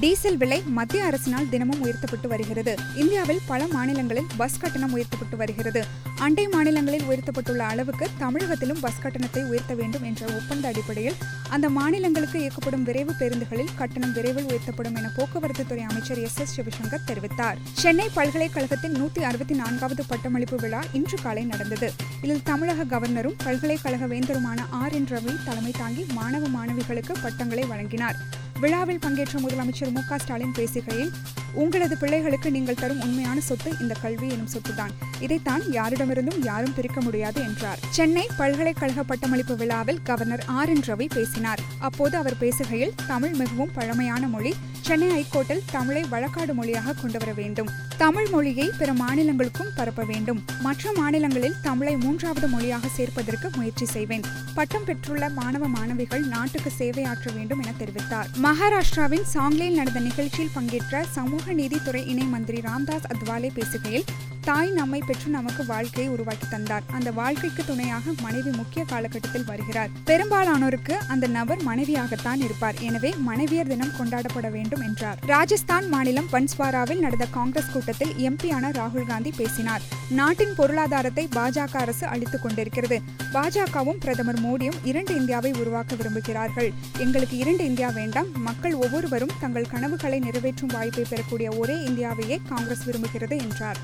Diesel விலை மத்திய அரசினால் தினமும் உயர்த்தப்பட்டு வருகிறது. இந்தியாவில் பல மாநிலங்களில் பஸ் கட்டணம் உயர்த்தப்பட்டு வருகிறது. அண்டை மாநிலங்களில் உயர்த்தப்பட்டுள்ள அளவுக்கு தமிழகத்திலும் பஸ் கட்டணத்தை உயர்த்த வேண்டும் என்ற ஒப்பந்த அடிப்படையில் அந்த மாநிலங்களுக்கு இயக்கப்படும் விரைவு பேருந்துகளில் கட்டணம் விரைவில் உயர்த்தப்படும் என போக்குவரத்து துறை அமைச்சர் எஸ் எஸ் சிவசங்கர் தெரிவித்தார். சென்னை பல்கலைக்கழகத்தின் நூத்தி அறுபத்தி நான்காவது பட்டமளிப்பு விழா இன்று காலை நடந்தது. இதில் தமிழக கவர்னரும் பல்கலைக்கழக வேந்தருமான ஆர் என் ரவி தலைமை தாங்கி மாணவ மாணவிகளுக்கு பட்டங்களை வழங்கினார். விழாவில் பங்கேற்ற முதலமைச்சர் மு க ஸ்டாலின் பேசுகையில் உங்களது பிள்ளைகளுக்கு நீங்கள் தரும் உண்மையான சொத்து இந்த கல்வி எனும் சொத்துதான். இதைத்தான் யாரிடமிருந்தும் யாரும் பிரிக்க முடியாது என்றார். சென்னை பல்கலைக்கழக பட்டமளிப்பு விழாவில் கவர்னர் ஆர் என் ரவி பேசினார். அப்போது அவர் பேசுகையில் தமிழ் மிகவும் பழமையான மொழி. சென்னை ஐகோர்ட்டில் தமிழை வழக்காடு மொழியாக கொண்டுவர வேண்டும். தமிழ் மொழியை பிற மாநிலங்களுக்கும் பரப்ப வேண்டும். மற்ற மாநிலங்களில் தமிழை மூன்றாவது மொழியாக சேர்ப்பதற்கு முயற்சி செய்வேன். பட்டம் பெற்றுள்ள மாணவ மாணவிகள் நாட்டுக்கு சேவையாற்ற வேண்டும் என தெரிவித்தார். மகாராஷ்டிராவின் சாங்லியில் நடந்த நிகழ்ச்சியில் பங்கேற்ற சமூக நீதித்துறை இணை மந்திரி ராம்தாஸ் அத்வாலே பேசுகையில் தாய் நம்மை பெற்று நமக்கு வாழ்க்கையை உருவாக்கி தந்தார். அந்த வாழ்க்கைக்கு துணையாக மனைவி முக்கிய காலகட்டத்தில் வருகிறார். பெரும்பாலானோருக்கு அந்த நபர் மனைவியாகத்தான் இருப்பார். எனவே மனைவியர் தினம் கொண்டாடப்பட வேண்டும் என்றார். ராஜஸ்தான் மாநிலம் பன்ஸ்வாராவில் நடந்த காங்கிரஸ் கூட்டத்தில் எம்பியான ராகுல் காந்தி பேசினார். நாட்டின் பொருளாதாரத்தை பாஜக அரசு அளித்துக் கொண்டிருக்கிறது. பாஜகவும் பிரதமர் மோடியும் இரண்டு இந்தியாவை உருவாக்க விரும்புகிறார்கள். எங்களுக்கு இரண்டு இந்தியா வேண்டாம். மக்கள் ஒவ்வொருவரும் தங்கள் கனவுகளை நிறைவேற்றும் வாய்ப்பை பெறக்கூடிய ஒரே இந்தியாவையே காங்கிரஸ் விரும்புகிறது என்றார்.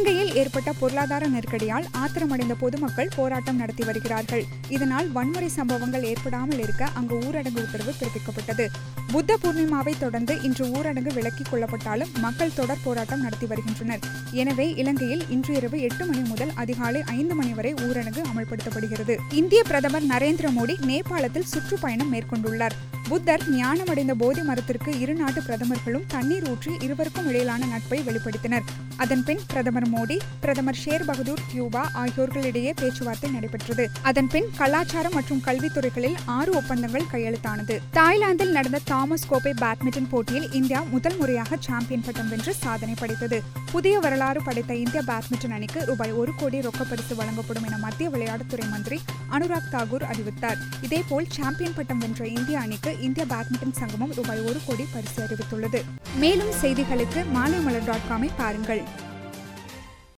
இலங்கையில் ஏற்பட்ட பொருளாதார நெருக்கடியால் ஆத்திரமடைந்த பொதுமக்கள் போராட்டம் நடத்தி வருகிறார்கள். இதனால் வன்முறை சம்பவங்கள் ஏற்படாமல் இருக்க அங்கு ஊரடங்கு உத்தரவு பிறப்பிக்கப்பட்டது. புத்த பூர்ணிமாவை தொடர்ந்து இன்று ஊரடங்கு விலக்கிக் கொள்ளப்பட்டாலும் மக்கள் தொடர் போராட்டம் நடத்தி வருகின்றனர். எனவே இலங்கையில் இன்று இரவு எட்டு மணி முதல் அதிகாலை ஐந்து மணி வரை ஊரடங்கு அமல்படுத்தப்படுகிறது. இந்திய பிரதமர் நரேந்திர மோடி நேபாளத்தில் சுற்றுப்பயணம் மேற்கொண்டுள்ளார். புத்தர் ஞானமடைந்த போதி மரத்திற்கு இரு நாட்டு பிரதமர்களும் தண்ணீர் ஊற்றி இருவருக்கும் இடையிலான நட்பை வெளிப்படுத்தினர். அதன்பின் பிரதமர் மோடி பிரதமர் ஷேர் பகதூர் கியூபா ஆகியோர்களிடையே பேச்சுவார்த்தை நடைபெற்றது. அதன்பின் கலாச்சாரம் மற்றும் கல்வித்துறைகளில் ஆறு ஒப்பந்தங்கள் கையெழுத்தானது. தாய்லாந்தில் நடந்த தாமஸ் கோப்பை பேட்மிண்டன் போட்டியில் இந்தியா முதல் முறையாக சாம்பியன் பட்டம் வென்று சாதனை படைத்தது. புதிய வரலாறு படைத்த இந்திய பேட்மிண்டன் அணிக்கு ரூபாய் ஒரு கோடி ரொக்கப்பரிசு வழங்கப்படும் என மத்திய விளையாட்டுத்துறை மந்திரி அனுராக் தாகூர் அறிவித்தார். இதேபோல் சாம்பியன் பட்டம் வென்ற இந்திய அணிக்கு இந்திய பேட்மிண்டன் சங்கமும் ரூபாய் ஒரு கோடி பரிசு அறிவித்துள்ளது. மேலும் செய்திகளுக்கு மாலைமலர் டாட் காமை பாருங்கள்.